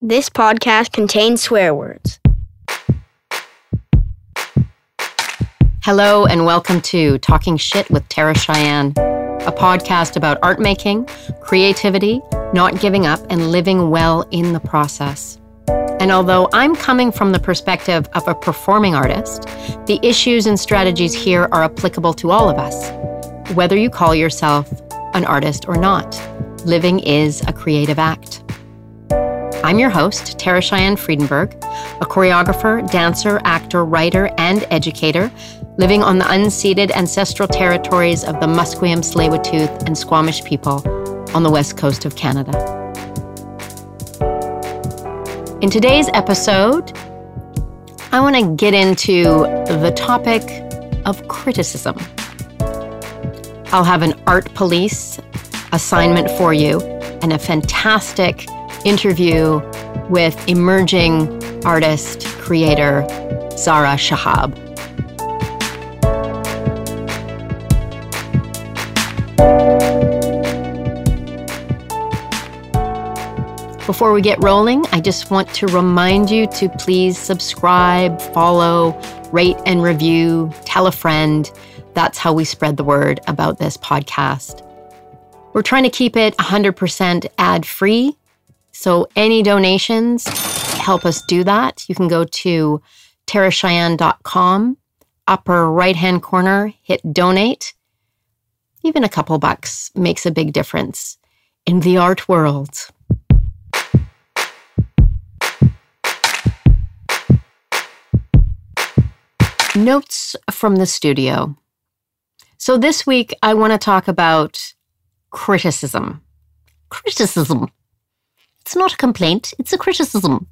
This podcast contains swear words. Hello, and welcome to Talking Shit with Tara Cheyenne, a podcast about art making, creativity, not giving up, and living well in the process. And although I'm coming from the perspective of a performing artist, the issues and strategies here are applicable to all of us, whether you call yourself an artist or not. Living is a creative act. I'm your host, Tara Cheyenne Friedenberg, a choreographer, dancer, actor, writer, and educator living on the unceded ancestral territories of the Musqueam, Tsleil-Waututh, and Squamish people on the west coast of Canada. In today's episode, I want to get into the topic of criticism. I'll have an art police assignment for you and a fantastic interview with emerging artist, creator Zara Shahab. Before we get rolling, I just want to remind you to please subscribe, follow, rate, and review, tell a friend. That's how we spread the word about this podcast. We're trying to keep it 100% ad free. So any donations help us do that. You can go to taracheyenne.com, upper right hand corner, hit donate. Even a couple bucks makes a big difference in the art world. Notes from the studio. So, this week I want to talk about criticism. Criticism. It's not a complaint, it's a criticism.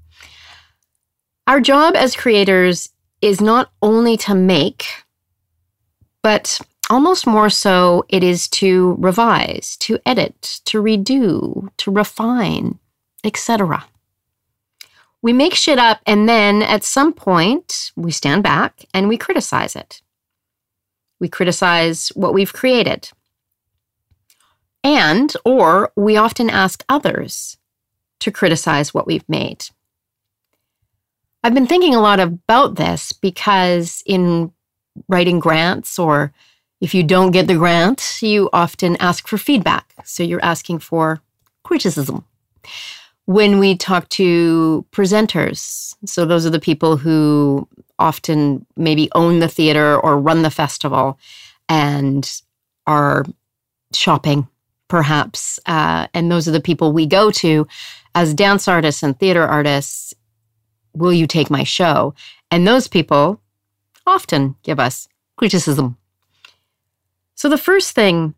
Our job as creators is not only to make, but almost more so, it is to revise, to edit, to redo, to refine, etc. We make shit up and then at some point we stand back and we criticize it. We criticize what we've created. And, or we often ask others to criticize what we've made. I've been thinking a lot about this because in writing grants, or if you don't get the grant, you often ask for feedback. So you're asking for criticism when we talk to presenters. So, those are the people who often maybe own the theater or run the festival and are shopping, perhaps. Uh, and those are the people we go to as dance artists and theater artists. Will you take my show? And those people often give us criticism. So, the first thing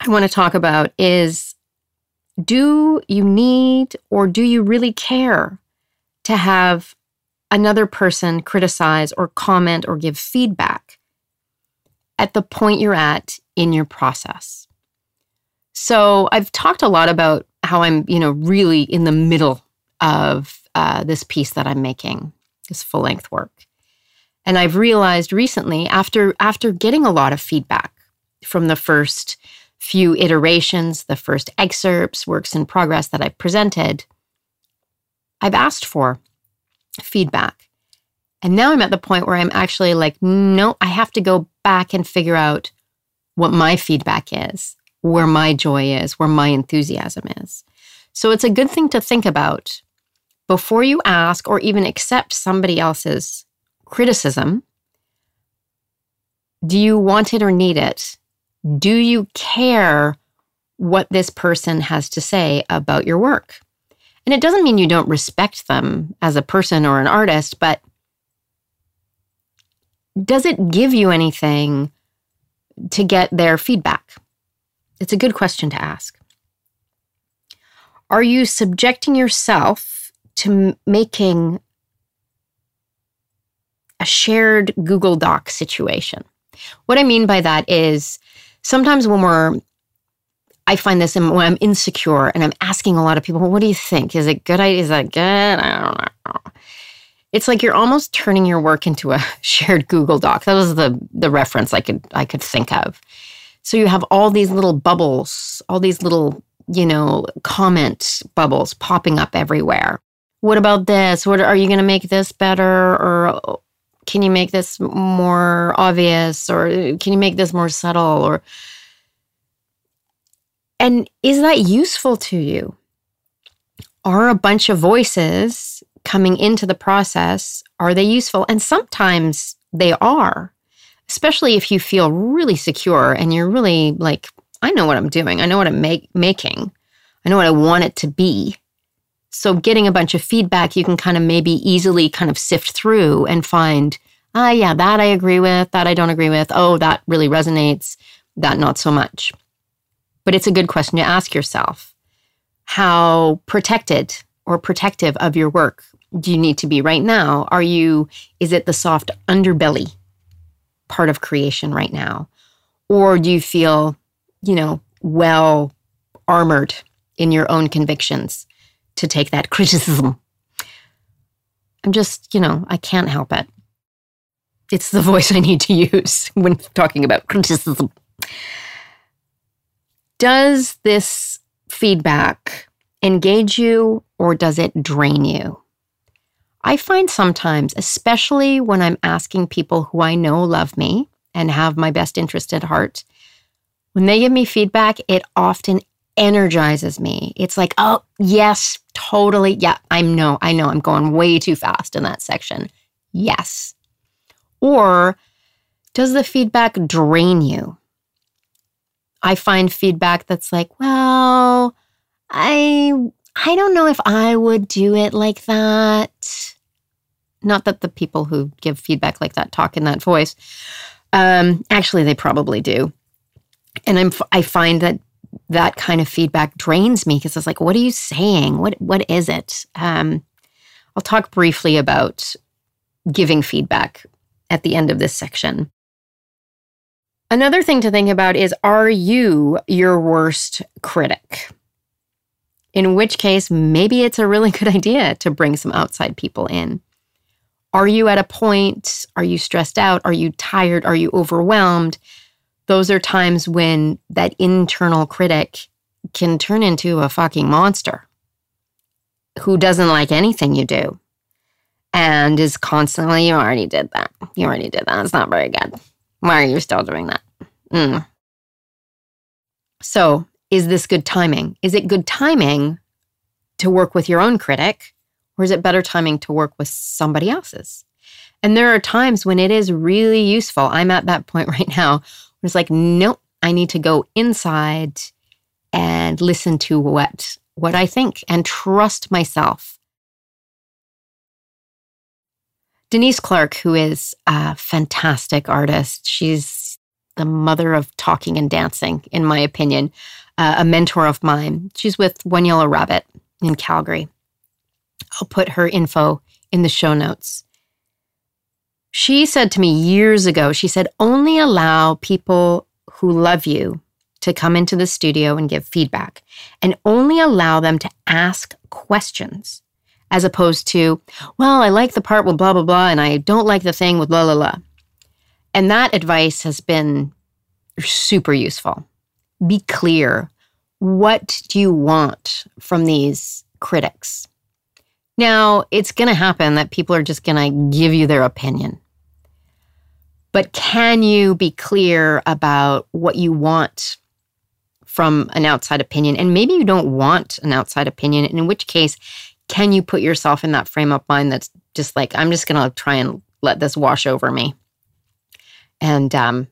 I want to talk about is do you need or do you really care to have another person criticize or comment or give feedback at the point you're at in your process? So I've talked a lot about how I'm, you know, really in the middle of uh, this piece that I'm making, this full length work. And I've realized recently, after after getting a lot of feedback from the first few iterations, the first excerpts, works in progress that I've presented, I've asked for feedback. And now I'm at the point where I'm actually like, no, I have to go back and figure out what my feedback is, where my joy is, where my enthusiasm is. So it's a good thing to think about before you ask or even accept somebody else's criticism. Do you want it or need it? do you care what this person has to say about your work? And it doesn't mean you don't respect them as a person or an artist, but does it give you anything to get their feedback? It's a good question to ask. Are you subjecting yourself to making a shared Google Doc situation? What I mean by that is sometimes when we're I find this when I'm insecure and I'm asking a lot of people, well, what do you think? Is it good? Is that good? I don't know. It's like you're almost turning your work into a shared Google Doc. That was the the reference I could I could think of. So you have all these little bubbles, all these little, you know, comment bubbles popping up everywhere. what about this? What are you going to make this better? Or uh, can you make this more obvious? Or uh, can you make this more subtle? Or, and is that useful to you? Are a bunch of voices coming into the process, are they useful? And sometimes they are, especially if you feel really secure and you're really like, I know what I'm doing. I know what I'm make, making. I know what I want it to be. So, getting a bunch of feedback, you can kind of maybe easily kind of sift through and find, ah, yeah, that I agree with, that I don't agree with. Oh, that really resonates, that not so much. But it's a good question to ask yourself. How protected or protective of your work do you need to be right now? Are you, is it the soft underbelly part of creation right now? Or do you feel, you know, well armored in your own convictions to take that criticism? I'm just, you know, I can't help it. It's the voice I need to use when talking about criticism. Does this feedback engage you or does it drain you? I find sometimes, especially when I'm asking people who I know love me and have my best interest at heart, when they give me feedback, it often energizes me. It's like, oh, yes, totally. Yeah, I know, I know, I'm going way too fast in that section. Yes. Or does the feedback drain you? I find feedback that's like, well, I I don't know if I would do it like that. Not that the people who give feedback like that talk in that voice. Um, actually, they probably do. And I'm I find that that kind of feedback drains me because it's like, what are you saying? What what is it? Um, I'll talk briefly about giving feedback at the end of this section. Another thing to think about is are you your worst critic? In which case, maybe it's a really good idea to bring some outside people in. Are you at a point? Are you stressed out? Are you tired? Are you overwhelmed? Those are times when that internal critic can turn into a fucking monster who doesn't like anything you do and is constantly, you already did that. You already did that. It's not very good. Why are you still doing that? Mm. So, is this good timing? Is it good timing to work with your own critic, or is it better timing to work with somebody else's? And there are times when it is really useful. I'm at that point right now where it's like, nope, I need to go inside and listen to what what I think and trust myself. Denise Clark, who is a fantastic artist, she's the mother of talking and dancing, in my opinion uh, a mentor of mine. She's with One Yellow Rabbit in Calgary. I'll put her info in the show notes. She said to me years ago, she said, only allow people who love you to come into the studio and give feedback, and only allow them to ask questions as opposed to, well, I like the part with blah, blah, blah, and I don't like the thing with blah, blah, blah. And that advice has been super useful be clear. What do you want from these critics? Now, it's going to happen that people are just going to give you their opinion. But can you be clear about what you want from an outside opinion? And maybe you don't want an outside opinion, in which case, can you put yourself in that frame of mind that's just like, I'm just going to try and let this wash over me? And um,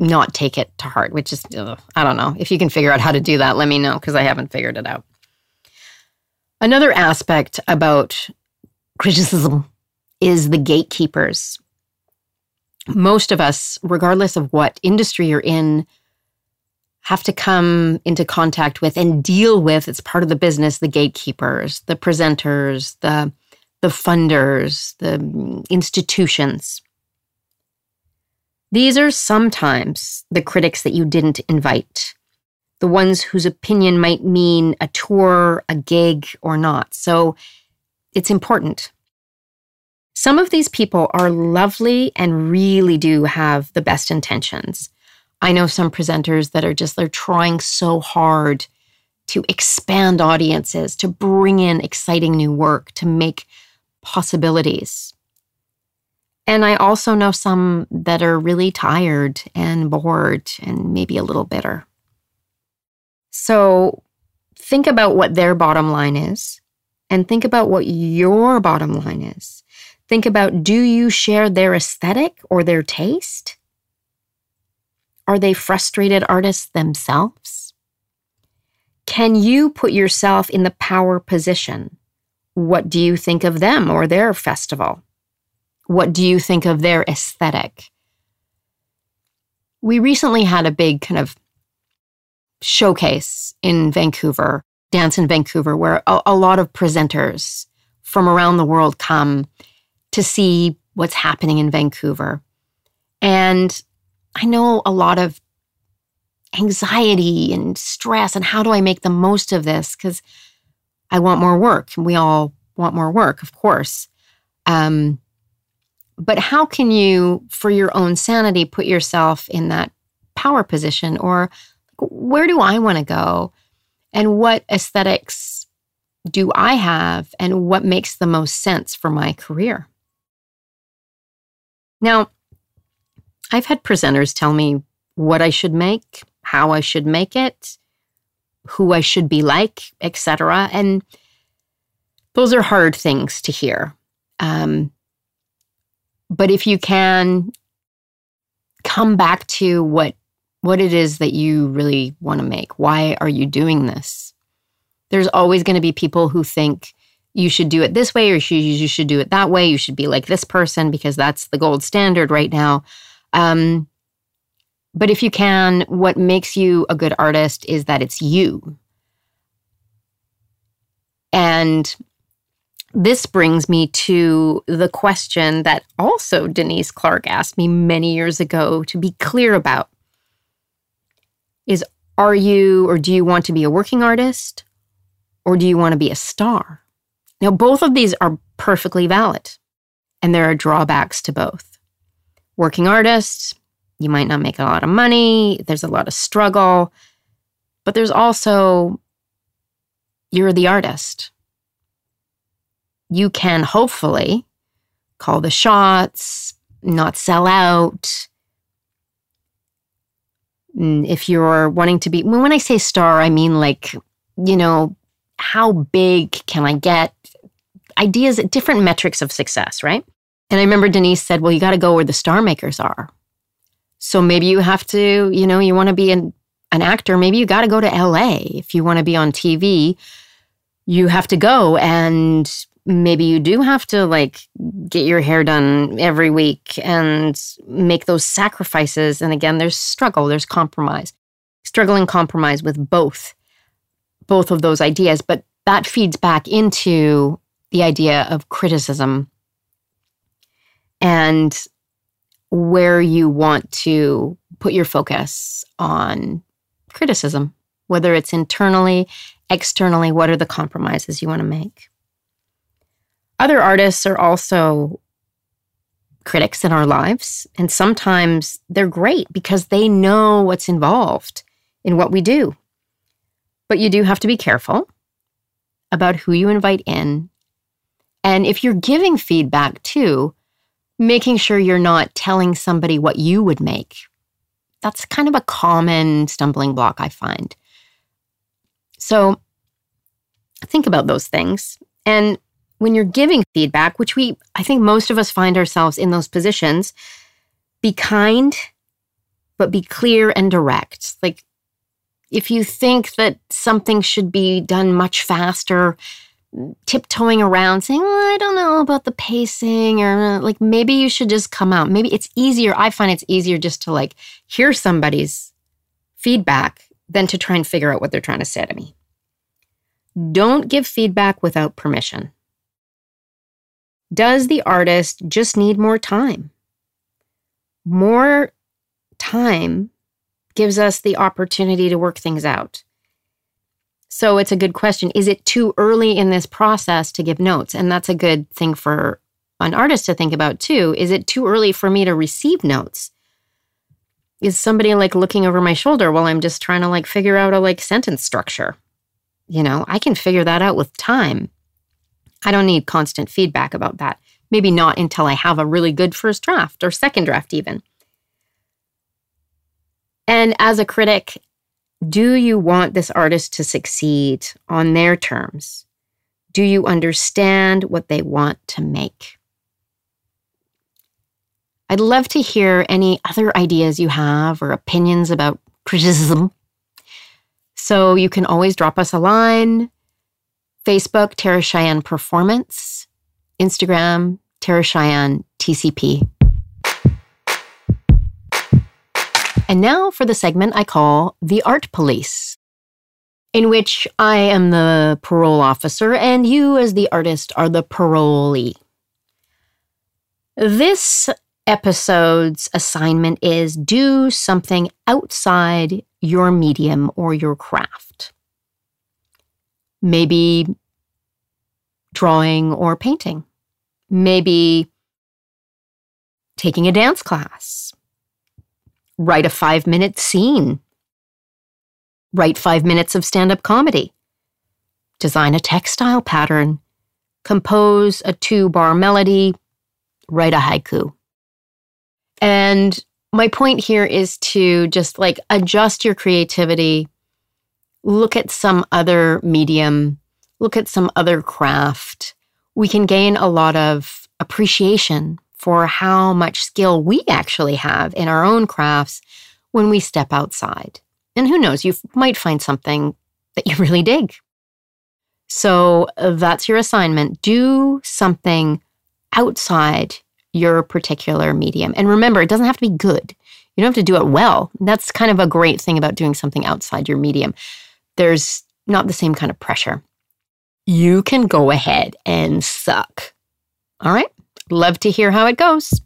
not take it to heart, which is, ugh, I don't know. If you can figure out how to do that, let me know because I haven't figured it out. Another aspect about criticism is the gatekeepers. Most of us, regardless of what industry you're in, have to come into contact with and deal with it's part of the business the gatekeepers the presenters the the funders the institutions these are sometimes the critics that you didn't invite, the ones whose opinion might mean a tour, a gig, or not. So it's important. Some of these people are lovely and really do have the best intentions. I know some presenters that are just, they're trying so hard to expand audiences, to bring in exciting new work, to make possibilities. And I also know some that are really tired and bored and maybe a little bitter. So think about what their bottom line is and think about what your bottom line is. Think about do you share their aesthetic or their taste? Are they frustrated artists themselves? Can you put yourself in the power position? What do you think of them or their festival? What do you think of their aesthetic? We recently had a big kind of showcase in Vancouver, Dance in Vancouver, where a, a lot of presenters from around the world come to see what's happening in Vancouver. And I know a lot of anxiety and stress and how do I make the most of this? Because I want more work. and We all want more work, of course. Um, but how can you, for your own sanity, put yourself in that power position? Or where do I want to go? And what aesthetics do I have? And what makes the most sense for my career? Now, I've had presenters tell me what I should make, how I should make it, who I should be like, etc. And those are hard things to hear. Um, but if you can come back to what what it is that you really want to make, why are you doing this? There's always going to be people who think you should do it this way or you should do it that way. You should be like this person because that's the gold standard right now. Um, but if you can, what makes you a good artist is that it's you. And this brings me to the question that also Denise Clark asked me many years ago to be clear about is are you or do you want to be a working artist or do you want to be a star? Now, both of these are perfectly valid, and there are drawbacks to both. Working artists, you might not make a lot of money, there's a lot of struggle, but there's also you're the artist you can hopefully call the shots, not sell out. Mm, if you're wanting to be, when I say star, I mean like, you know, how big can I get? Ideas, different metrics of success, right? And I remember Denise said, well, you got to go where the star makers are. So maybe you have to, you know, you want to be an, an actor, maybe you got to go to LA. If you want to be on TV, you have to go and maybe you do have to like get your hair done every week and make those sacrifices. And again there's struggle there's compromise. Struggle and compromise with both both of those ideas but that feeds back into the idea of criticism and where you want to put your focus on criticism whether it's internally externally what are the compromises you want to make other artists are also critics in our lives. And sometimes they're great because they know what's involved in what we do. But you do have to be careful about who you invite in. And if you're giving feedback too, making sure you're not telling somebody what you would make. That's kind of a common stumbling block I find. So think about those things. And when you're giving feedback, which we, I think most of us find ourselves in those positions, be kind, but be clear and direct. Like, if you think that something should be done much faster, tiptoeing around saying, well, I don't know about the pacing, or uh, like maybe you should just come out. Maybe it's easier. I find it's easier just to like hear somebody's feedback than to try and figure out what they're trying to say to me. Don't give feedback without permission. Does the artist just need more time? More time gives us the opportunity to work things out. So it's a good question. Is it too early in this process to give notes? And that's a good thing for an artist to think about too. Is it too early for me to receive notes? Is somebody like looking over my shoulder while I'm just trying to like figure out a like sentence structure? You know, I can figure that out with time. I don't need constant feedback about that. Maybe not until I have a really good first draft or second draft, even. And as a critic, do you want this artist to succeed on their terms? Do you understand what they want to make? I'd love to hear any other ideas you have or opinions about criticism. So you can always drop us a line. Facebook, Tara Cheyenne Performance. Instagram, Tara Cheyenne TCP. And now for the segment I call The Art Police, in which I am the parole officer and you, as the artist, are the parolee. This episode's assignment is do something outside your medium or your craft. Maybe drawing or painting. Maybe taking a dance class. Write a five minute scene. Write five minutes of stand up comedy. Design a textile pattern. Compose a two bar melody. Write a haiku. And my point here is to just like adjust your creativity, look at some other medium, look at some other craft. We can gain a lot of appreciation for how much skill we actually have in our own crafts when we step outside. And who knows, you might find something that you really dig. So uh, that's your assignment. Do something outside your particular medium. And remember, it doesn't have to be good. You don't have to do it well. That's kind of a great thing about doing something outside your medium. There's not the same kind of pressure. You can go ahead and suck. All right? Love to hear how it goes.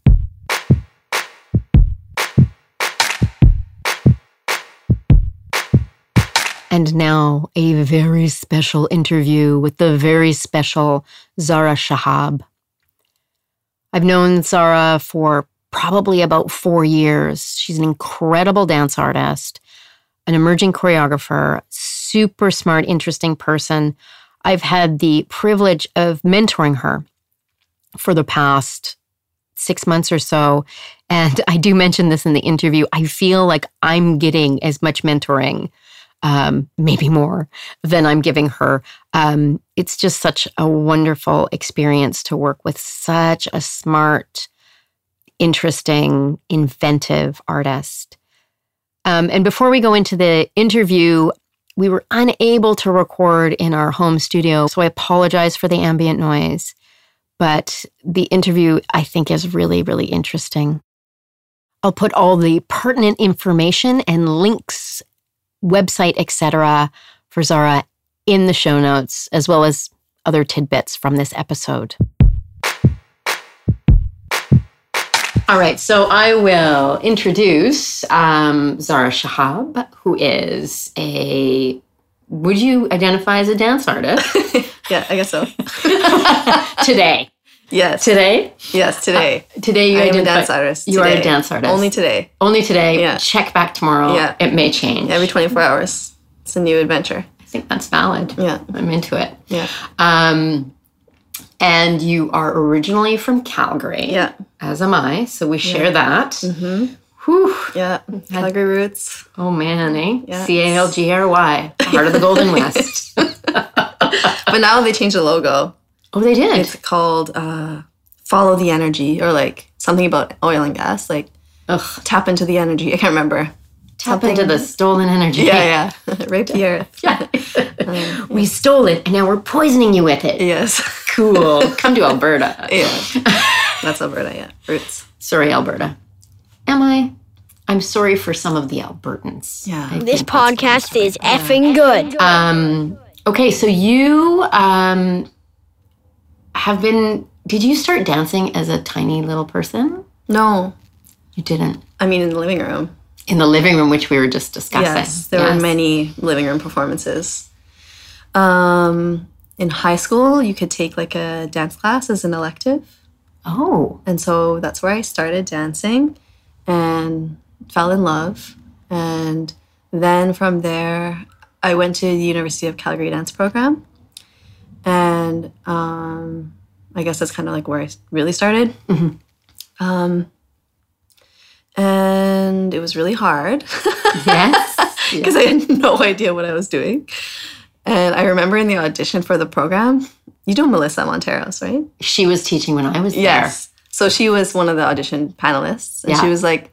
And now, a very special interview with the very special Zara Shahab. I've known Zara for probably about four years. She's an incredible dance artist, an emerging choreographer, super smart, interesting person. I've had the privilege of mentoring her for the past six months or so. And I do mention this in the interview. I feel like I'm getting as much mentoring um, maybe more than I'm giving her. Um, it's just such a wonderful experience to work with such a smart, interesting, inventive artist. Um, and before we go into the interview, we were unable to record in our home studio, so I apologize for the ambient noise. But the interview, I think, is really, really interesting. I'll put all the pertinent information and links website, etc., for Zara in the show notes, as well as other tidbits from this episode. All right, so I will introduce um, Zara Shahab, who is a. Would you identify as a dance artist? yeah, I guess so. today. Yes. Today? Yes, today. Uh, today you I am a dance artist. You today. are a dance artist. Only today. Only today. Yeah. Check back tomorrow. Yeah. It may change. Every 24 hours. It's a new adventure. I think that's valid. Yeah. I'm into it. Yeah. Um, and you are originally from Calgary. Yeah. As am I. So we share that. Mm-hmm. Whew. Yeah. Calgary roots. Oh man, eh? Yeah. C A L G R Y, heart of the Golden West. But now they changed the logo. oh, they did. It's called uh, Follow the Energy or like something about oil and gas. Like Ugh. tap into the energy. I can't remember. Tap something- into the stolen energy. Yeah, yeah. Rape the earth. Yeah. we stole it, and now we're poisoning you with it. Yes. Cool. Come to Alberta. yeah. That's Alberta, yeah. Roots. Sorry, Alberta. Am I? I'm sorry for some of the Albertans. Yeah. I This podcast what's is effing good. Um, okay, so you um, have been. Did you start dancing as a tiny little person? No. You didn't. I mean, in the living room. In the living room, which we were just discussing. Yes, there Yes. were many living room performances. Um, in high school, you could take like a dance class as an elective. Oh, And so that's where I started dancing and fell in love. And then from there, I went to the University of Calgary dance program, and um, I guess that's kind of like where I really started. Mhm. Um, and it was really hard Yes. because I had no idea what I was doing. And I remember in the audition for the program, you know Melissa Monteros, right? She was teaching when I was there. Yes. So she was one of the audition panelists. And she was like,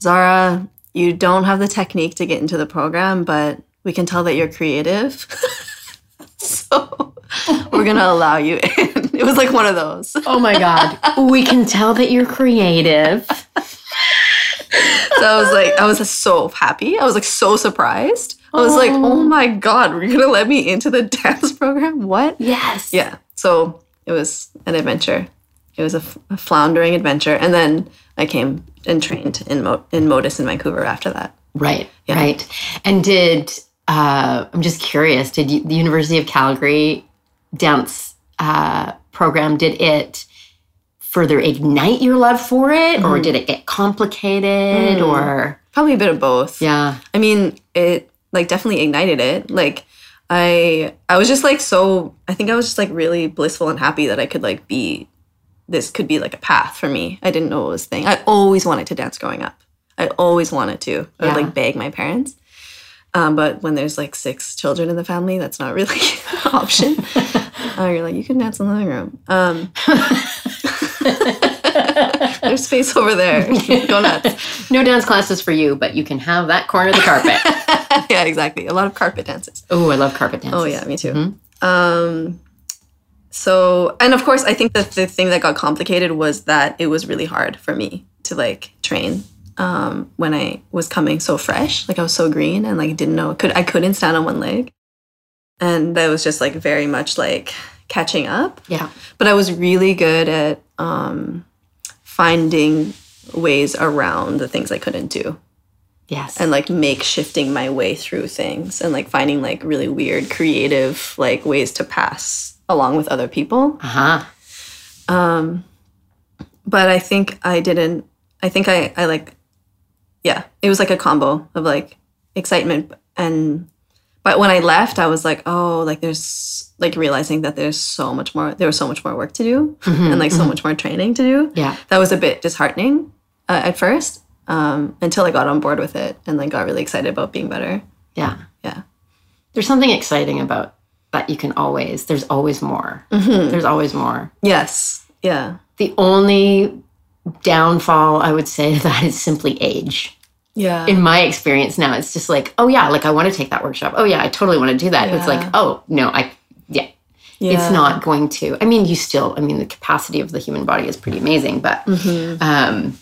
Zara, you don't have the technique to get into the program, but we can tell that you're creative. so we're going to allow you in. It was like one of those. Oh my God. we can tell that you're creative. So I was like, I was so happy. I was like so surprised. I was like, Oh. oh my God, we're going to let me into the dance program? What? Yes. Yeah. So it was an adventure. It was a, f- a floundering adventure. And then I came and trained in, Mo- in Modus in Vancouver after that. Right. Yeah. Right. And did uh, I'm just curious? Did you, the University of Calgary dance uh, program did it further ignite your love for it, or did it get complicated, Mm. or Probably a bit of both. yeah? I mean, it like definitely ignited it. Like I I was just like so I think I was just like really blissful and happy that I could like be this could be like a path for me. I didn't know it was a thing. I always wanted to dance growing up. I always wanted to. I would like beg my parents. Um, but when there's like six children in the family, that's not really an option. uh, you're like, you can dance in the living room. Um, there's space over there. Go nuts. No dance classes for you, but you can have that corner of the carpet. yeah, exactly. A lot of carpet dances. oh, I love carpet dances. Oh yeah, me too. Mhm. Um, so and of course, I think that the thing that got complicated was that it was really hard for me to like train um, when I was coming so fresh. Like I was so green and like didn't know could I couldn't stand on one leg, and that was just like very much like catching up. Yeah. But I was really good at um, finding ways around the things I couldn't do Yes. and like make shifting my way through things and like finding like really weird creative like ways to pass along with other people uh huh. um but i think i didn't i think i i like yeah it was like a combo of like excitement and but when i left i was like oh like there's like realizing that there's so much more there was so much more work to do and like so much more training to do Yeah. that was a bit disheartening uh, at first um, until I got on board with it and like got really excited about being better. Yeah. Yeah. There's something exciting about that you can always, there's always more. Mm-hmm. There's always more. Yes. Yeah. The only downfall I would say to that is simply age. Yeah. In my experience now, it's just like, oh yeah, like I want to take that workshop. Oh yeah, I totally want to do that. It's like, oh no, I, yeah, yeah. it's not going to. I mean, you still, I mean, the capacity of the human body is pretty amazing, but Mhm. um,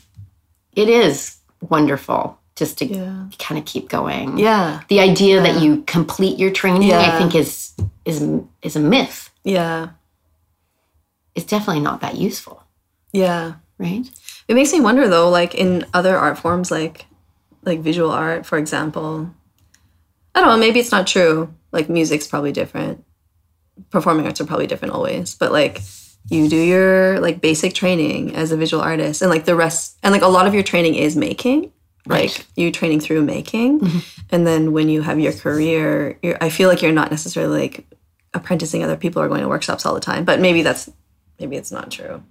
it is wonderful just to Yeah. kind of keep going. Yeah. The idea that you complete your training, I think, is is is a myth. Yeah. It's definitely not that useful, Yeah. right? It makes me wonder though, like in other art forms, like like visual art, for example. I don't know. Maybe it's not true. Like music's probably different. Performing arts are probably different always. But like you do your like basic training as a visual artist, and like the rest, and like a lot of your training is making. Right. Like you training through making, mm-hmm. and then when you have your career, you're, I feel like you're not necessarily like apprenticing other people or going to workshops all the time. But maybe that's maybe it's not true.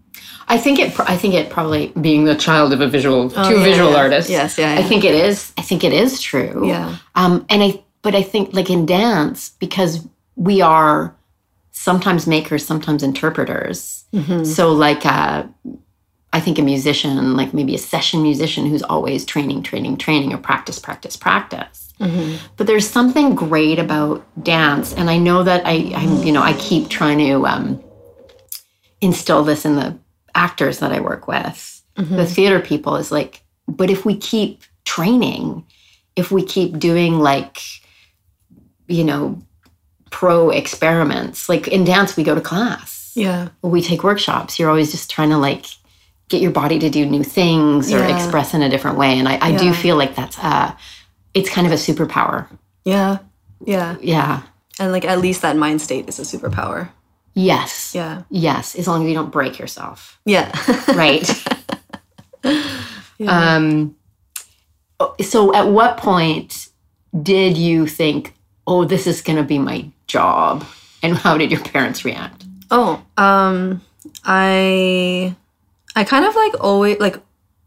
I think it. I think it probably being the child of a visual, Oh, two yeah, visual yeah. artists. Yes, yeah, I think it is. I think it is true. Yeah. Um, and I, but I think like in dance, because we are sometimes makers, sometimes interpreters. Mm-hmm. So like, uh, I think a musician, like maybe a session musician, who's always training, training, training, or practice, practice, practice. Mm-hmm. But there's something great about dance, and I know that I, I'm, you know, I keep trying to um, instill this in the actors that I work with, the theater people, is like, but if we keep training, if we keep doing like, you know, pro experiments, like in dance, we go to class, Yeah. we take workshops. You're always just trying to like get your body to do new things or Yeah. express in a different way, and I, I do feel like that's uh, it's kind of a superpower. Yeah. Yeah. Yeah. And like at least that mind state is a superpower. Yes. Yeah. Yes. As long as you don't break yourself. Yeah. Right. Yeah. um, so, at what point did you think, oh, this is going to be my job? And how did your parents react? Oh, um, I, I kind of like always like,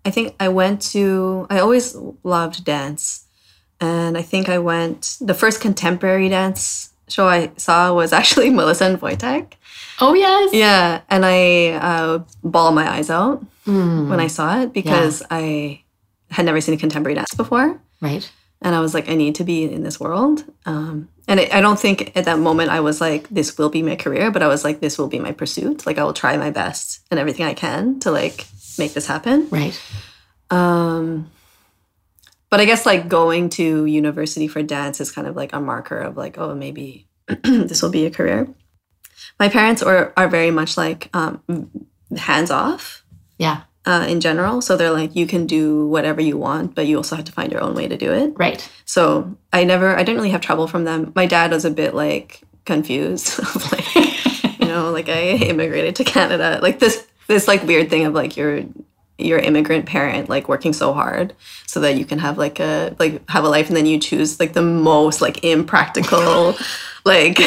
I think I went to. I always loved dance, and I think I went. The first contemporary dance show I saw was actually Melissa and Wojtek. Oh, yes. Yeah, and I uh, bawled my eyes out Mm, when I saw it because I had never seen a contemporary dance before. right. and I was like, I need to be in this world. Um, and I I don't think at that moment I was like, this will be my career, but I was like, this will be my pursuit. Like I will try my best and everything I can to like make this happen. Right. Um, but I guess like going to university for dance is kind of like a marker of like, oh, maybe this will be a career. My parents are are very much like um, hands off Yeah. uh, in general. So they're like, you can do whatever you want, but you also have to find your own way to do it. Right. So I never, I didn't really have trouble from them. My dad was a bit like confused, of like, you know, like I immigrated to Canada, like this, this like weird thing of like your your immigrant parent like working so hard so that you can have like a like have a life and then you choose like the most like impractical like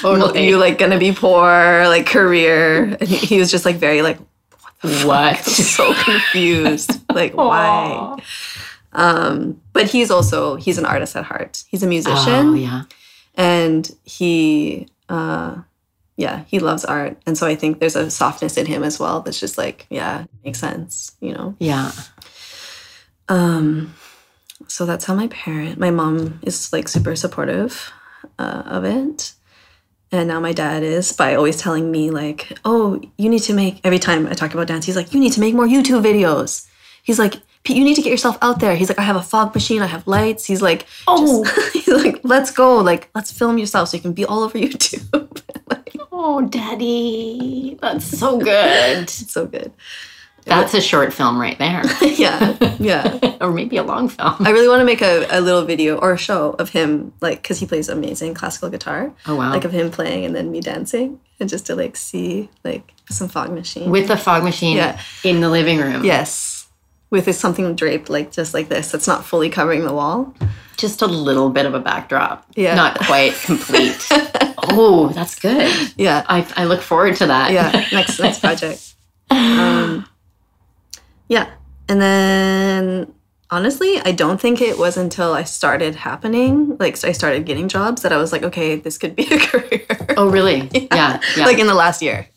Totally. you like gonna be poor like career. And he, he was just like very like What? so confused. Like why? Um but he's also he's an artist at heart. He's a musician. Oh, yeah. and he uh yeah he loves art. And so i think there's a softness in him as well that's just like yeah makes sense you know? Yeah. um so that's how my parent my mom is like super supportive uh, of it. And now my dad is by always telling me like oh you need to make every time i talk about dance he's like you need to make more youtube videos. He's like "Pete, you need to get yourself out there. He's like i have a fog machine i have lights. He's like Oh. just- he's like let's go like let's film yourself so you can be all over youtube Oh, daddy. That's so good. so good That's a short film right there. yeah yeah or maybe a long film. I really want to make a, a little video or a show of him, like, because he plays amazing classical guitar. Oh, wow. Like, of him playing and then me dancing, and just to, like, see, like, some fog machine. With the fog machine Yeah. in the living room. yes. With something draped, like, just like this. That's not fully covering the wall. Just a little bit of a backdrop. Yeah. Not quite complete. Oh, that's good. Yeah. I, I look forward to that. Yeah. next, next project. Um, yeah. And then, honestly, I don't think it was until I started happening, like, I started getting jobs that I was like, okay, this could be a career. Oh, really? Yeah. Yeah. like, in the last year.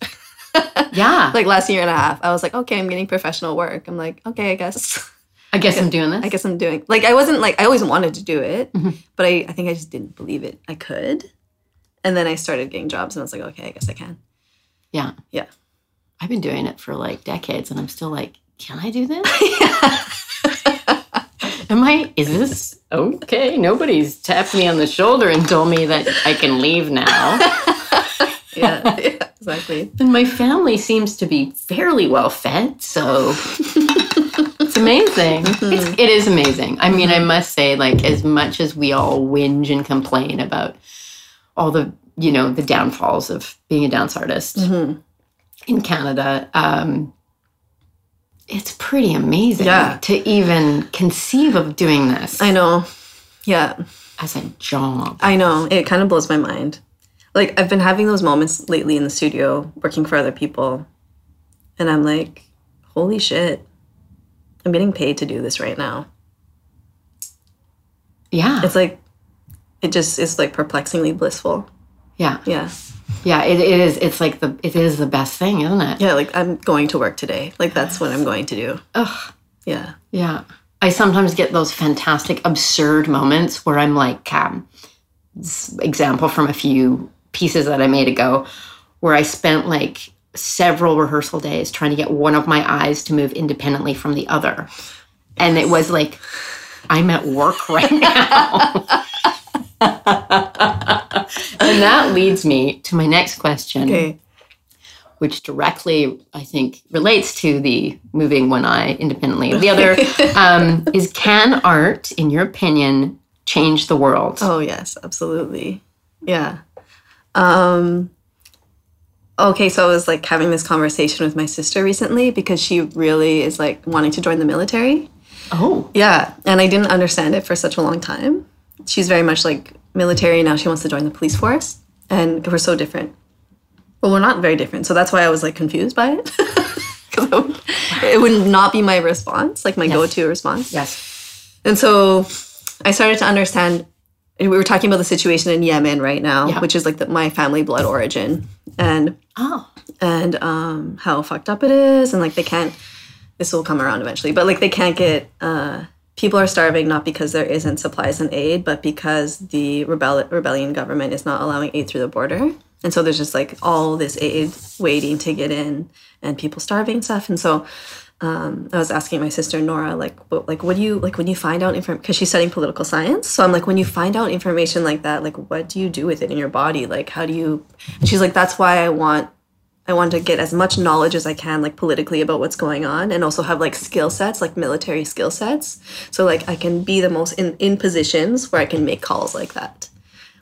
yeah. like last year and a half, I was like, okay, I'm getting professional work. I'm like, okay, I guess, I guess I'm doing this. I guess I'm doing. Like, I wasn't like I always wanted to do it, Mhm. but I, I think I just didn't believe it. I could, and then I started getting jobs, and I was like, okay, I guess I can. Yeah. Yeah. I've been doing it for like decades and I'm still like, can I do this? Am I, is this okay? Nobody's tapped me on the shoulder and told me that I can leave now. yeah, yeah, exactly. And my family seems to be fairly well fed, so it's amazing. Mm-hmm. It's, it is amazing. I mean, I mm-hmm. must say, like, as much as we all whinge and complain about all the, you know, the downfalls of being a dance artist Mhm. in Canada, um, it's pretty amazing Yeah. to even conceive of doing this I know. Yeah, as a job. I know. It kind of blows my mind. Like I've been having those moments lately in the studio, working for other people, and I'm like, holy shit, I'm getting paid to do this right now. Yeah. It's like, it just is like perplexingly blissful. yeah. Yeah. Yeah. It, it is. It's like the, it is the best thing, isn't it? Yeah, like I'm going to work today. Like that's what I'm going to do. Ugh. Yeah. Yeah. I sometimes get those fantastic, absurd moments where I'm like, um, example from a few pieces that I made ago, where I spent like several rehearsal days trying to get one of my eyes to move independently from the other. And it was like, I'm at work right now. and that leads me to my next question Okay. which directly, I think, relates to the moving one eye independently of the other, um, is can art, in your opinion, change the world? Oh yes, absolutely. Yeah. Um Okay, so I was like having this conversation with my sister recently because she really is like wanting to join the military. Oh, Yeah, and I didn't understand it for such a long time. She's very much like military. Now she wants to join the police force, and we're so different. Well, we're not very different, so that's why I was like confused by it. Because it would not be my response, like my go-to response. Yes. And so I started to understand. We were talking about the situation in Yemen right now, Yeah. which is like the, my family blood origin, and Oh. and um, how fucked up it is, and like they can't. This will come around eventually, but like they can't get. Uh, people are starving not because there isn't supplies and aid, but because the rebel- rebellion government is not allowing aid through the border, and so there's just like all this aid waiting to get in, and people starving and stuff, and so. Um, I was asking my sister Nora, like, what, like, what do you like when you find out information? Because she's studying political science, so I'm like, when you find out information like that, like, what do you do with it in your body? Like, how do you? And she's like, that's why I want I want to get as much knowledge as I can, like politically, about what's going on, and also have like skill sets, like military skill sets. So like I can be the most in in positions where I can make calls like that,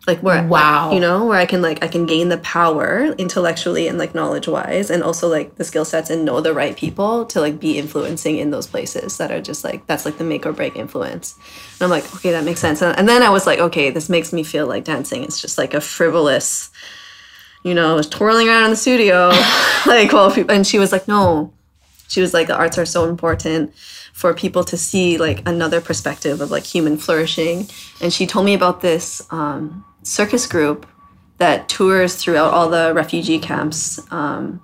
like where Wow. you know, where I can like I can gain the power intellectually and like knowledge wise, and also like the skill sets and know the right people to like be influencing in those places that are just like that's like the make or break influence. And I'm like, okay, that makes sense. And, and then I was like, okay, this makes me feel like dancing. It's just like a frivolous you know, was twirling around in the studio, like while people, and she was like, no, she was like, the arts are so important for people to see like another perspective of like human flourishing. And she told me about this um, circus group that tours throughout all the refugee camps um,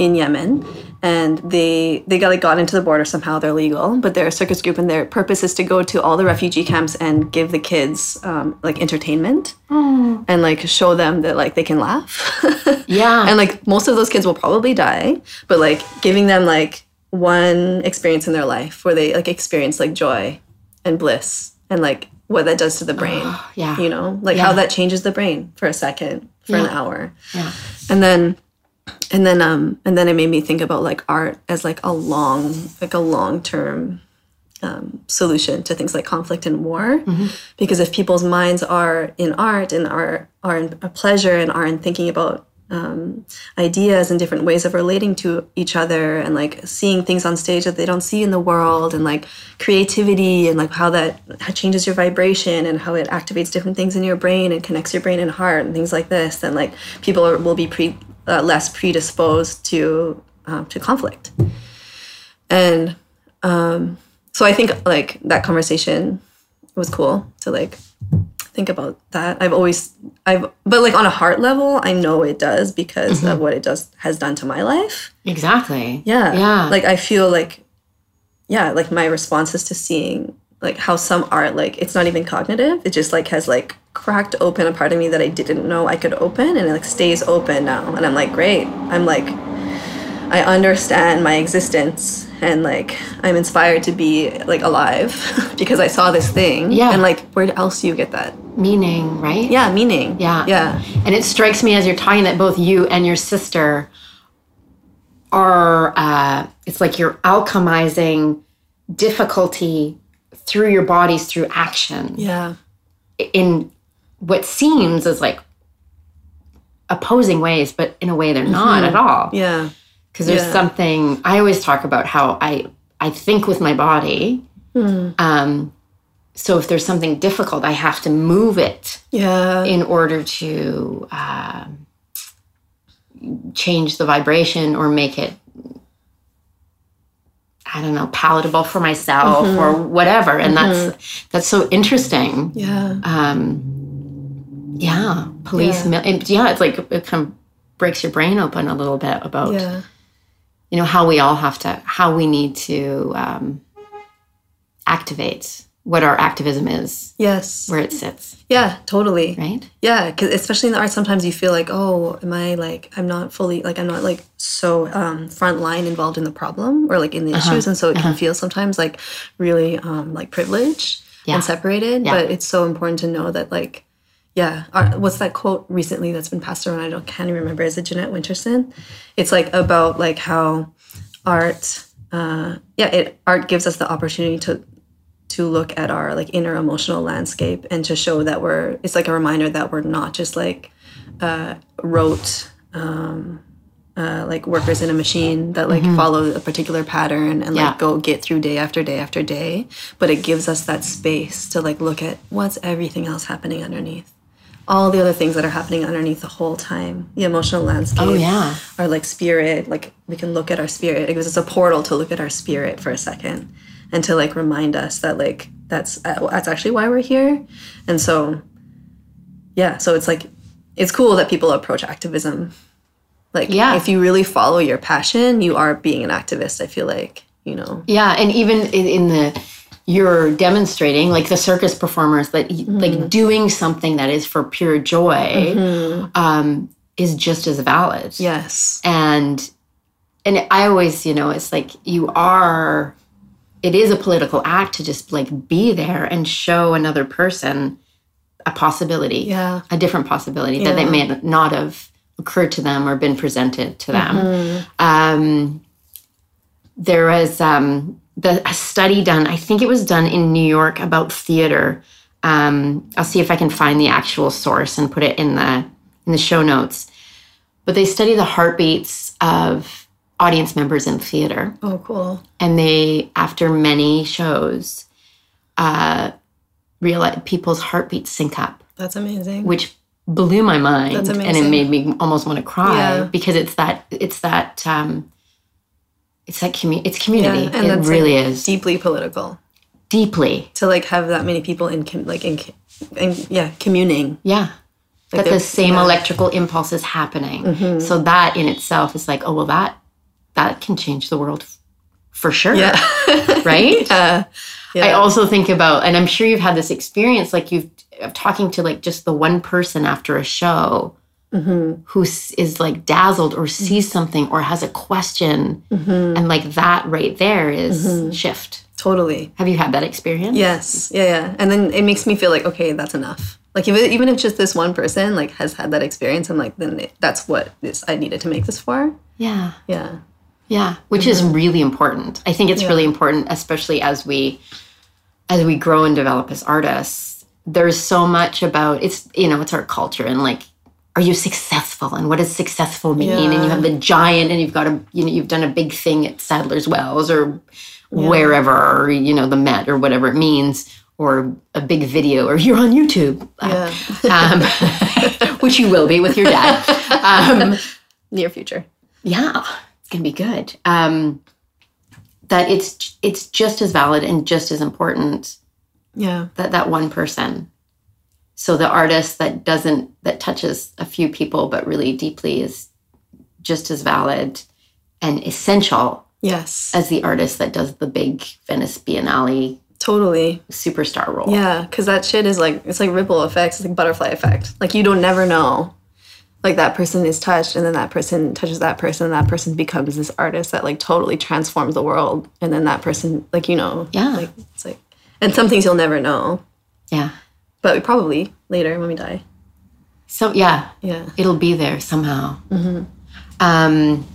in Yemen, and they they got like got into the border somehow. They're legal, but they're a circus group, and their purpose is to go to all the refugee camps and give the kids um, like entertainment and like show them that like they can laugh. Yeah. and like most of those kids will probably die, but like giving them like one experience in their life where they like experience like joy and bliss and like what that does to the brain. yeah. You know, like Yeah. how that changes the brain for a second, for an hour. Yeah. And then and then um and then it made me think about like art as like a long like a long term um, solution to things like conflict and war. Because if people's minds are in art and are are in a pleasure and are in thinking about um, ideas and different ways of relating to each other and like seeing things on stage that they don't see in the world and like creativity and like how that how changes your vibration and how it activates different things in your brain and connects your brain and heart and things like this then like people are, will be pre, uh, less predisposed to um, to conflict and um, so I think like that conversation was cool to like think about that. I've always I've but like on a heart level, I know it does because of what it does has done to my life. Exactly. Yeah. Yeah. Like I feel like yeah, like my responses to seeing like how some art like it's not even cognitive. It just like has like cracked open a part of me that I didn't know I could open and it like stays open now. And I'm like, great. I'm like I understand my existence and like I'm inspired to be like alive because I saw this thing. Yeah. And like where else do you get that? Meaning, right? Yeah, meaning. Yeah. Yeah. And it strikes me as you're talking that both you and your sister are, uh, it's like you're alchemizing difficulty through your bodies through action Yeah. in what seems as like opposing ways, but in a way they're not at all. Yeah. Because there's Yeah. something, I always talk about how I, I think with my body. Hmm. Um, so if there's something difficult, I have to move it Yeah. in order to um, change the vibration or make it i don't know palatable for myself Mm-hmm. or whatever and that's that's so interesting yeah. um yeah police Yeah. and yeah it's like it kind of breaks your brain open a little bit about Yeah. you know how we all have to how we need to um activate what our activism is Yes. where it sits Yeah, totally. right Yeah, because especially in the arts, sometimes you feel like, oh, am I like, I'm not fully, like, I'm not like so um, front line involved in the problem or like in the Uh-huh. issues. And so it can feel sometimes like really um, like privileged Yeah. and separated. Yeah. But it's so important to know that, like, yeah, art, what's that quote recently that's been passed around? I don't, can't even remember. Is it Jeanette Winterson? It's like about like how art, uh, yeah, it art gives us the opportunity to to look at our like inner emotional landscape and to show that we're it's like a reminder that we're not just like uh rote um uh, like workers in a machine that like follow a particular pattern and Yeah. like go get through day after day after day but it gives us that space to like look at what's everything else happening underneath all the other things that are happening underneath the whole time. The emotional landscape. Oh, yeah. Our like spirit. Like we can look at our spirit. It was a portal to look at our spirit for a second, and to like remind us that like that's uh, that's actually why we're here. And so, yeah. So it's like it's cool that people approach activism. Like, Yeah. if you really follow your passion, you are being an activist. I feel like you know. Yeah, and even in, in the you're demonstrating like the circus performers that y- like doing something that is for pure joy um, is just as valid. Yes. and and I always, you know, it's like you are. It is a political act to just like be there and show another person a possibility, Yeah. a different possibility that they may not have occurred to them or been presented to them. Um, there was um, the a study done. I think it was done in New York about theater. Um, I'll see if I can find the actual source and put it in the in the show notes. But they study the heartbeats of audience members in theater, Oh, cool. and they, after many shows, uh, realize people's heartbeats sync up That's amazing. which blew my mind That's and it made me almost want to cry Yeah. because it's that it's that um it's that commu- it's community and it really like, is deeply political deeply to like have that many people in com- like in, in yeah communing. yeah that the same yeah. Mm-hmm. electrical impulse is happening so that in itself is like oh well that that can change the world f- for sure Yeah. right yeah. Yeah. I also think about, and I'm sure you've had this experience, like you've of talking to like just the one person after a show Mm-hmm. who is like dazzled or sees something or has a question, Mm-hmm. and like that right there is shift. totally. Have you had that experience? Yes. Yeah. Yeah. And then it makes me feel like okay, that's enough. Like if it, even if just this one person like has had that experience, I'm like, then it, that's what this I needed to make this for. yeah, Yeah. yeah. Which is really important. I think it's really important, especially as we as we grow and develop as artists. There's so much about it's you know it's our culture and like are you successful? And what does successful mean? And you have the giant and you've got a you know you've done a big thing at Sadler's Wells or wherever or you know the Met or whatever it means or a big video or you're on YouTube Yeah. um, which you will be with your dad. Um, Near future. yeah it's gonna be good. Um, that it's it's just as valid and just as important Yeah. that that one person so the artist that doesn't that touches a few people but really deeply is just as valid and essential Yes. as the artist that does the big venice biennale Totally. superstar role Yeah, because that shit is like it's like ripple effects. It's like butterfly effect. Like you don't never know. Like that person is touched, and then that person touches that person, and that person becomes this artist that like totally transforms the world. And then that person, like you know, Yeah. like it's like, and some things you'll never know, yeah but probably later when we die. so yeah Yeah. it'll be there somehow. Um,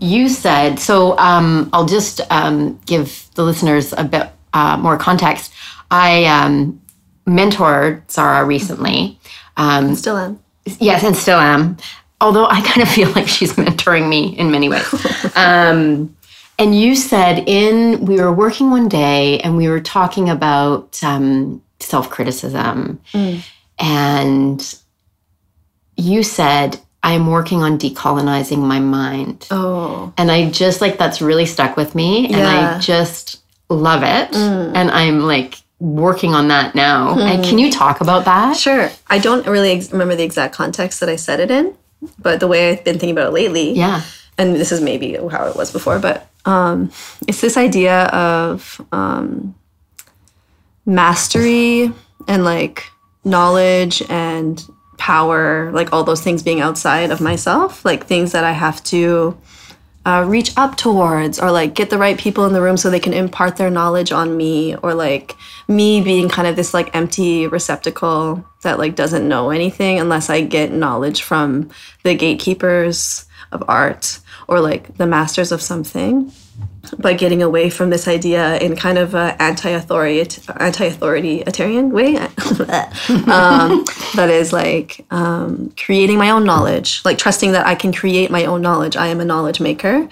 you said so. Um, I'll just um, give the listeners a bit uh, more context. I um, mentored Zara recently. Um, Still am. yes, and still am. Although I kind of feel like she's mentoring me in many ways. um, and you said in we were working one day and we were talking about um, self criticism, and you said I'm working on decolonizing my mind, Oh. and I just like that's really stuck with me, and I just love it, and I'm like working on that now. And can you talk about that? Sure. I don't really ex- remember the exact context that I said it in, but the way I've been thinking about it lately, Yeah. and this is maybe how it was before, but um, it's this idea of um, mastery and like knowledge and power, like all those things being outside of myself, like things that I have to uh, reach up towards or like get the right people in the room so they can impart their knowledge on me or like me being kind of this like empty receptacle that like doesn't know anything unless i get knowledge from the gatekeepers of art or like the masters of something by getting away from this idea in kind of a anti-authority anti-authoritarian way. Um, that is like um, creating my own knowledge like trusting that i can create my own knowledge. I am a knowledge maker.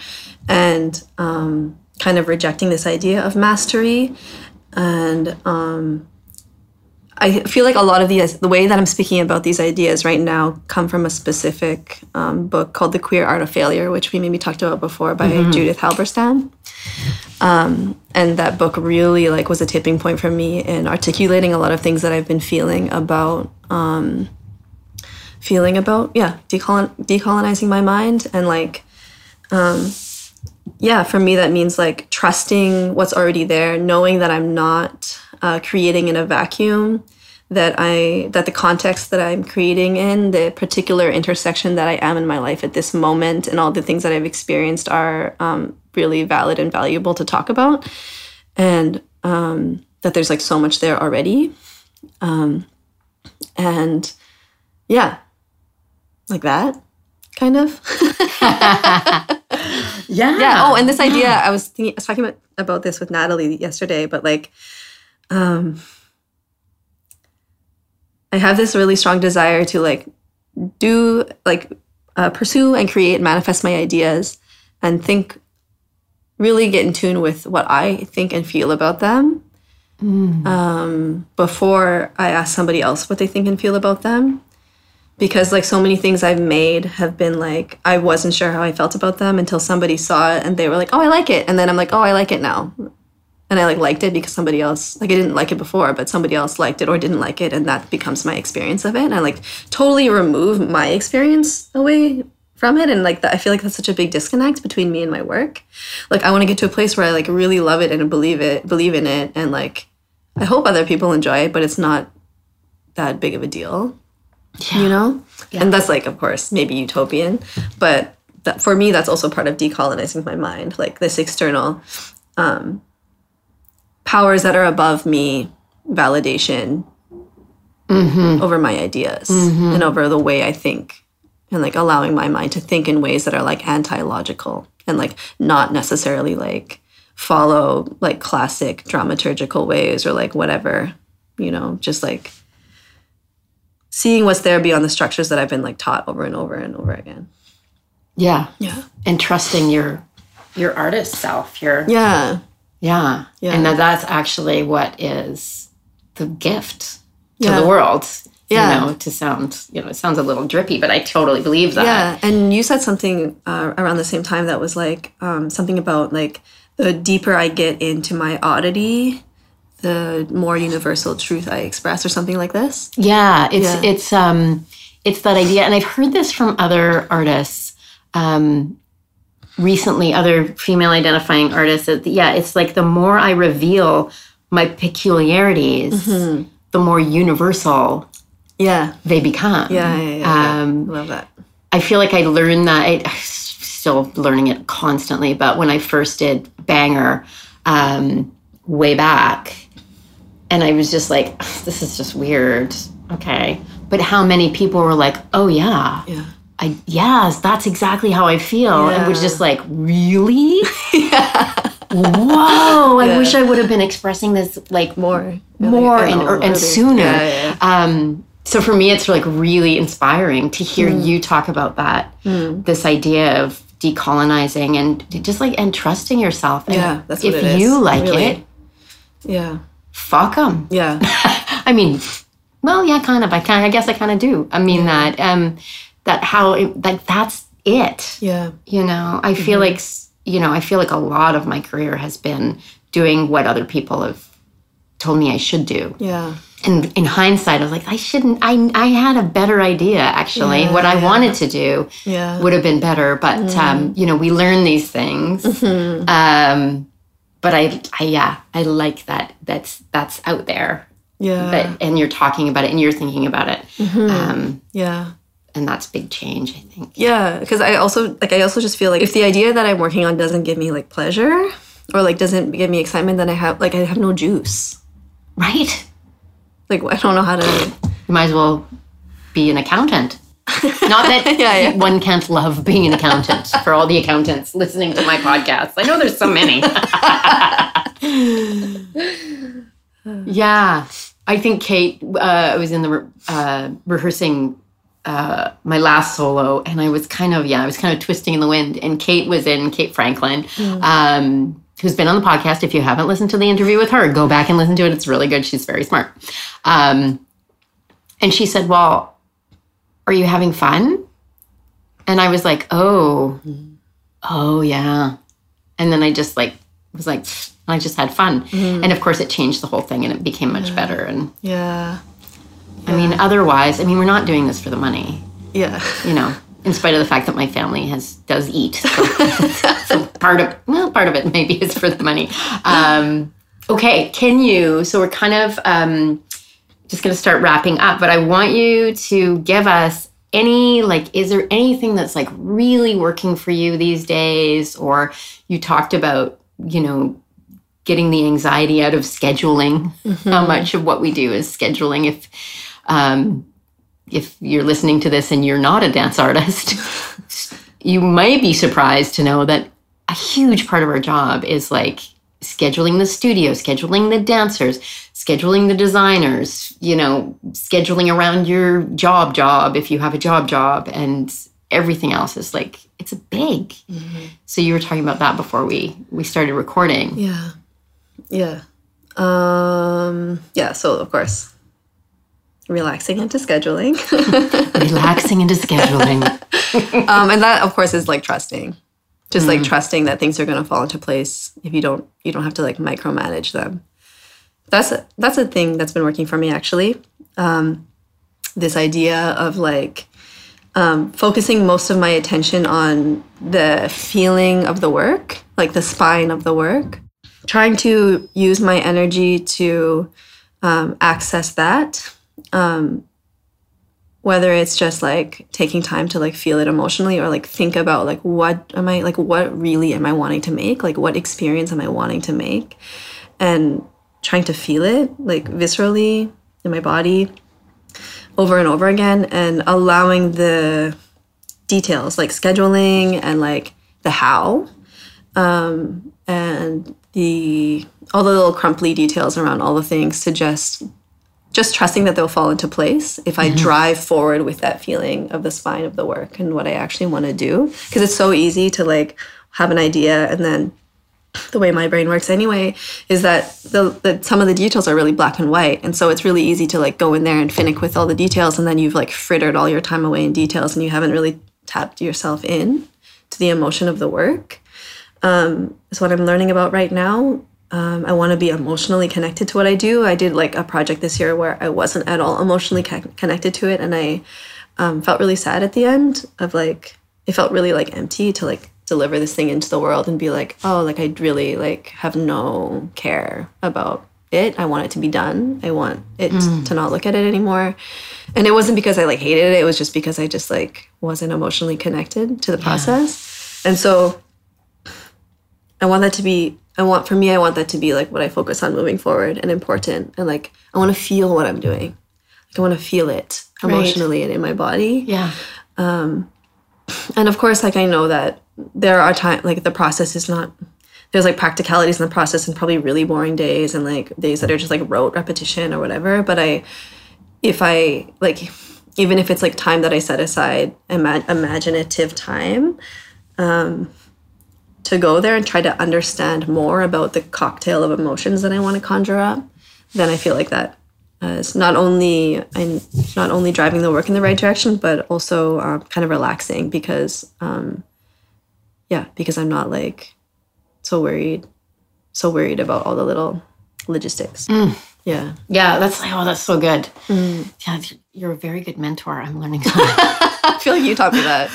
And um, kind of rejecting this idea of mastery. And um, I feel like a lot of these, the way that I'm speaking about these ideas right now, come from a specific um, book called The Queer Art of Failure, which we maybe talked about before by Judith Halberstam. Um, and that book really like was a tipping point for me in articulating a lot of things that I've been feeling about, um, feeling about yeah, decolon- decolonizing my mind and like, um, yeah, for me that means like trusting what's already there, knowing that I'm not uh, creating in a vacuum that i that the context that i'm creating in the particular intersection that i am in my life at this moment and all the things that i've experienced are um, really valid and valuable to talk about. And um, that there's like so much there already. Um, and yeah like that kind of. Yeah. yeah. Oh and this idea i was thinking i was talking about, about this with natalie yesterday but like um i have this really strong desire to like do like uh, pursue and create manifest my ideas and think really get in tune with what i think and feel about them um, before i ask somebody else what they think and feel about them because like so many things I've made have been like I wasn't sure how I felt about them until somebody saw it and they were like, "Oh, I like it." And then I'm like, "Oh, I like it now." And I like liked it because somebody else like I didn't like it before, but somebody else liked it or didn't like it and that becomes my experience of it. And I like totally remove my experience away from it and like that I feel like that's such a big disconnect between me and my work. Like I want to get to a place where I like really love it and believe it, believe in it and like I hope other people enjoy it, but it's not that big of a deal you know and that's like of course maybe utopian but that, for me that's also part of decolonizing my mind like this external um, powers that are above me validation mm-hmm. over my ideas mm-hmm. and over the way i think and like allowing my mind to think in ways that are like anti-logical and like not necessarily like follow like classic dramaturgical ways or like whatever you know just like seeing what's there beyond the structures that I've been like taught over and over and over again. Yeah. Yeah. And trusting your your artist self, your Yeah. Yeah. Yeah. And that that's actually what is the gift to Yeah. the world. Yeah. You know, to sound, you know, it sounds a little drippy, but I totally believe that. Yeah. And you said something uh, around the same time that was like um, something about like the deeper I get into my oddity, the more universal truth I express, or something like this. Yeah, it's Yeah. it's um it's that idea, and I've heard this from other artists um, recently, other female identifying artists. That yeah, it's like the more I reveal my peculiarities, the more universal Yeah. they become. Yeah. Yeah. yeah, yeah. Um, I love that. I feel like I learned that. I, I'm still learning it constantly, but when I first did Banger um, way back, and I was just like, this is just weird. Okay. But how many people were like, oh, yeah. Yeah. I yes, that's exactly how I feel, and was Yeah. just like, really? yeah. Whoa! I Yeah. wish I would have been expressing this like More. more and, or, and sooner. Yeah, yeah, Um, so for me, it's like really inspiring to hear Mm. you talk about that, this idea of decolonizing and just like and trusting yourself. And Yeah, that's if what it is, you like really. it, Yeah. fuck them. Yeah. I mean, well, yeah, kind of. I kind. I guess I kind of do. I mean that. Um, that how it, like that's it. Yeah. You know, I feel Mm-hmm. like you know, I feel like a lot of my career has been doing what other people have told me I should do. Yeah. And in hindsight, I was like, I shouldn't. I I had a better idea actually. Yeah, what I yeah. wanted to do Yeah. would have been better. But um, you know, we learn these things. Mm-hmm. Um, but I, I yeah, I like that. That's that's out there. Yeah. But and you're talking about it and you're thinking about it. Mm-hmm. Um, yeah. And that's big change, I think. Yeah, because I also like I also just feel like if the idea that I'm working on doesn't give me like pleasure or like doesn't give me excitement, then I have like I have no juice. Right. Like I don't know how to. You might as well be an accountant. Not that Yeah, yeah. one can't love being an accountant for all the accountants listening to my podcast. I know there's so many. yeah. I think Kate, uh, was in the re- uh, rehearsing uh, my last solo, and I was kind of, yeah, I was kind of twisting in the wind. And Kate was in, Kate Franklin, um, who's been on the podcast. If you haven't listened to the interview with her, go back and listen to it. It's really good. She's very smart. Um, and she said, Well, are you having fun? And I was like, Oh, oh, yeah. And then I just like was like, I just had fun. And of course, it changed the whole thing and it became much better. And Yeah. I mean, otherwise, I mean, we're not doing this for the money, Yeah. you know, in spite of the fact that my family has does eat. So, so part of well, part of it maybe is for the money. Um, okay, can you? So we're kind of um, just going to start wrapping up, but I want you to give us any like, is there anything that's like really working for you these days, or you talked about, you know. Getting the anxiety out of scheduling. How much of what we do is scheduling? If um, if you're listening to this and you're not a dance artist, you might be surprised to know that a huge part of our job is like scheduling the studio, scheduling the dancers, scheduling the designers, you know, scheduling around your job job if you have a job job and everything else is like it's a big. So you were talking about that before we we started recording. Yeah. Yeah. Um, yeah. So, of course, relaxing into scheduling. Relaxing into scheduling. um, and that, of course, is like trusting. Just like trusting that things are going to fall into place if you don't you don't have to like micromanage them. That's a, that's a thing that's been working for me actually. Um, this idea of like um, focusing most of my attention on the feeling of the work, like the spine of the work, trying to use my energy to um, access that. Um, whether it's just like taking time to like feel it emotionally or like think about like what am I like what really am I wanting to make? Like what experience am I wanting to make? And trying to feel it like viscerally in my body over and over again and allowing the details like scheduling and like the how um, and the all the little crumply details around all the things to just just trusting that they'll fall into place if I drive forward with that feeling of the spine of the work and what I actually want to do. Because it's so easy to like have an idea and then the way my brain works anyway is that the, the some of the details are really black and white. And so it's really easy to like go in there and finick with all the details and then you've like frittered all your time away in details and you haven't really tapped yourself in to the emotion of the work. Um, is what i'm learning about right now um, i want to be emotionally connected to what i do. I did like a project this year where i wasn't at all emotionally co- connected to it and i um, felt really sad at the end of like it felt really like empty to like deliver this thing into the world and be like oh like i really like have no care about it. I want it to be done. I want it to not look at it anymore. And it wasn't because i like hated it. It was just because i just like wasn't emotionally connected to the process. And so i want that to be i want for me i want that to be like what i focus on moving forward and important and like i want to feel what i'm doing. Like i want to feel it emotionally and in my body. Yeah. Um, and of course like i know that there are times like the process is not there's like practicalities in the process and probably really boring days and like days that are just like rote repetition or whatever. But i if i like even if it's like time that i set aside ima- imaginative time um to go there and try to understand more about the cocktail of emotions that i want to conjure up then i feel like that uh, is not only I'm not only driving the work in the right direction, but also um, kind of relaxing because, um, yeah, because I'm not like so worried, so worried about all the little logistics. Yeah, Yeah, that's oh, that's so good. Yeah, you're a very good mentor. I'm learning. I feel like you taught me that.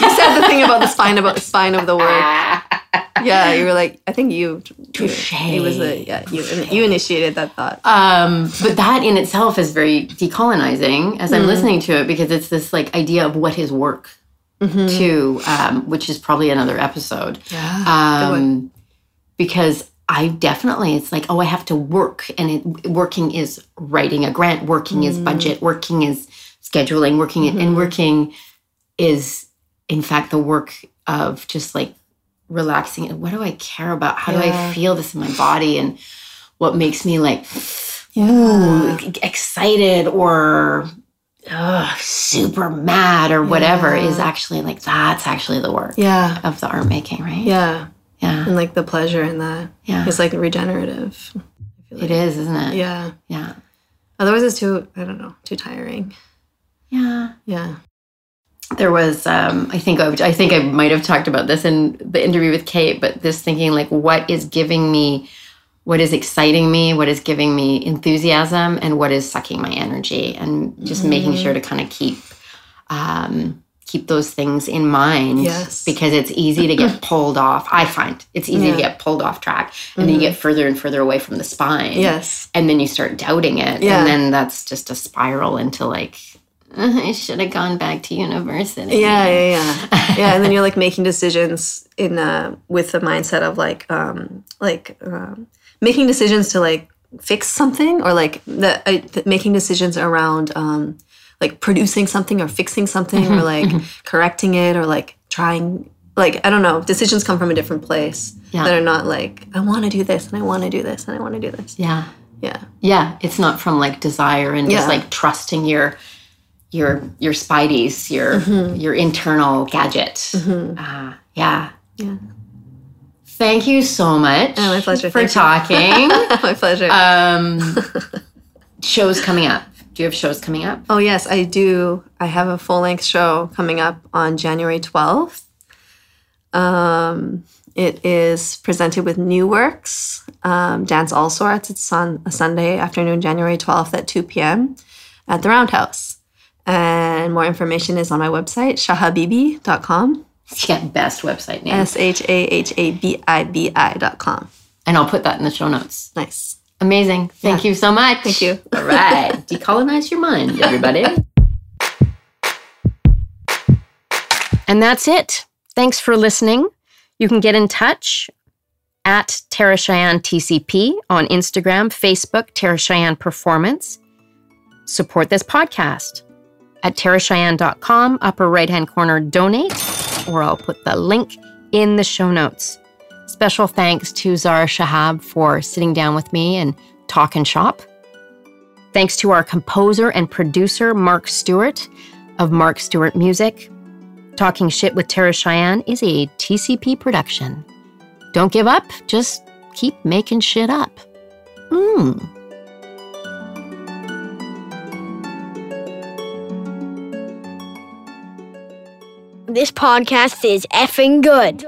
you said the thing about the spine about the spine of the work. Yeah, you were like, I think you. Touche. It was the yeah. You you initiated that thought. um, but that in itself is very decolonizing as I'm listening to it because it's this like idea of what is work too, um, which is probably another episode. Yeah. Um, because I definitely, it's like, oh, I have to work, and it, working is writing a grant, working is budget, working is scheduling, working, and working is, in fact, the work of just like relaxing. And what do I care about? How do I feel this in my body? And what makes me like, Yeah. excited or super mad or whatever Yeah. is actually like, that's actually the work Yeah. of the art making, right? Yeah. Yeah. and like the pleasure in that. Yeah. It's like regenerative. I feel It like. is, isn't it? Yeah. Yeah. Otherwise, it's too. I don't know. Too tiring. Yeah. Yeah. There was um, i think I, I think i might have talked about this in the interview with kate but this thinking like what is giving me what is exciting me what is giving me enthusiasm and what is sucking my energy and just making sure to kind of keep um, keep those things in mind Yes. because it's easy to get pulled off i find it's easy to get pulled off track and then you get further and further away from the spine Yes. and then you start doubting it Yeah. and then that's just a spiral into like i should have gone back to university Yeah, yeah, yeah, yeah. And then you're like making decisions in uh, with the mindset of like, um, like um, making decisions to like fix something or like the, uh, th- making decisions around um, like producing something or fixing something or like correcting it or like trying. Like I don't know, decisions come from a different place Yeah. that are not like I want to do this and I want to do this and I want to do this. yeah Yeah, yeah it's not from like desire and just like trusting your your your spideys your Mm-hmm. your internal gadget uh, yeah yeah. thank you so much Oh, my pleasure. for Thank talking My pleasure. um shows coming up do you have shows coming up Oh, yes, I do. I have a full length show coming up on January 12th. Um, it is presented with New Works, um, Dance All Sorts. It's on a Sunday afternoon, January 12th at 2 p.m. at the Roundhouse. And more information is on my website, shahabibi.com. yeah best website name S H A H A B I B I.com. and i'll put that in the show notes Nice. amazing thank you so much Thank you. all right decolonize your mind everybody And that's it. Thanks for listening. You can get in touch at Tara Cheyenne TCP on Instagram, Facebook, Tara Cheyenne Performance. Support this podcast at taracheyenne.com, upper right hand corner, donate, or I'll put the link in the show notes. Special thanks to Zara Shahab for sitting down with me and talking shop. Thanks to our composer and producer, Mark Stewart of Mark Stewart Music. Talking Shit with Tara Cheyenne is a TCP production. Don't give up, just keep making shit up. Mmm. This podcast is effing good.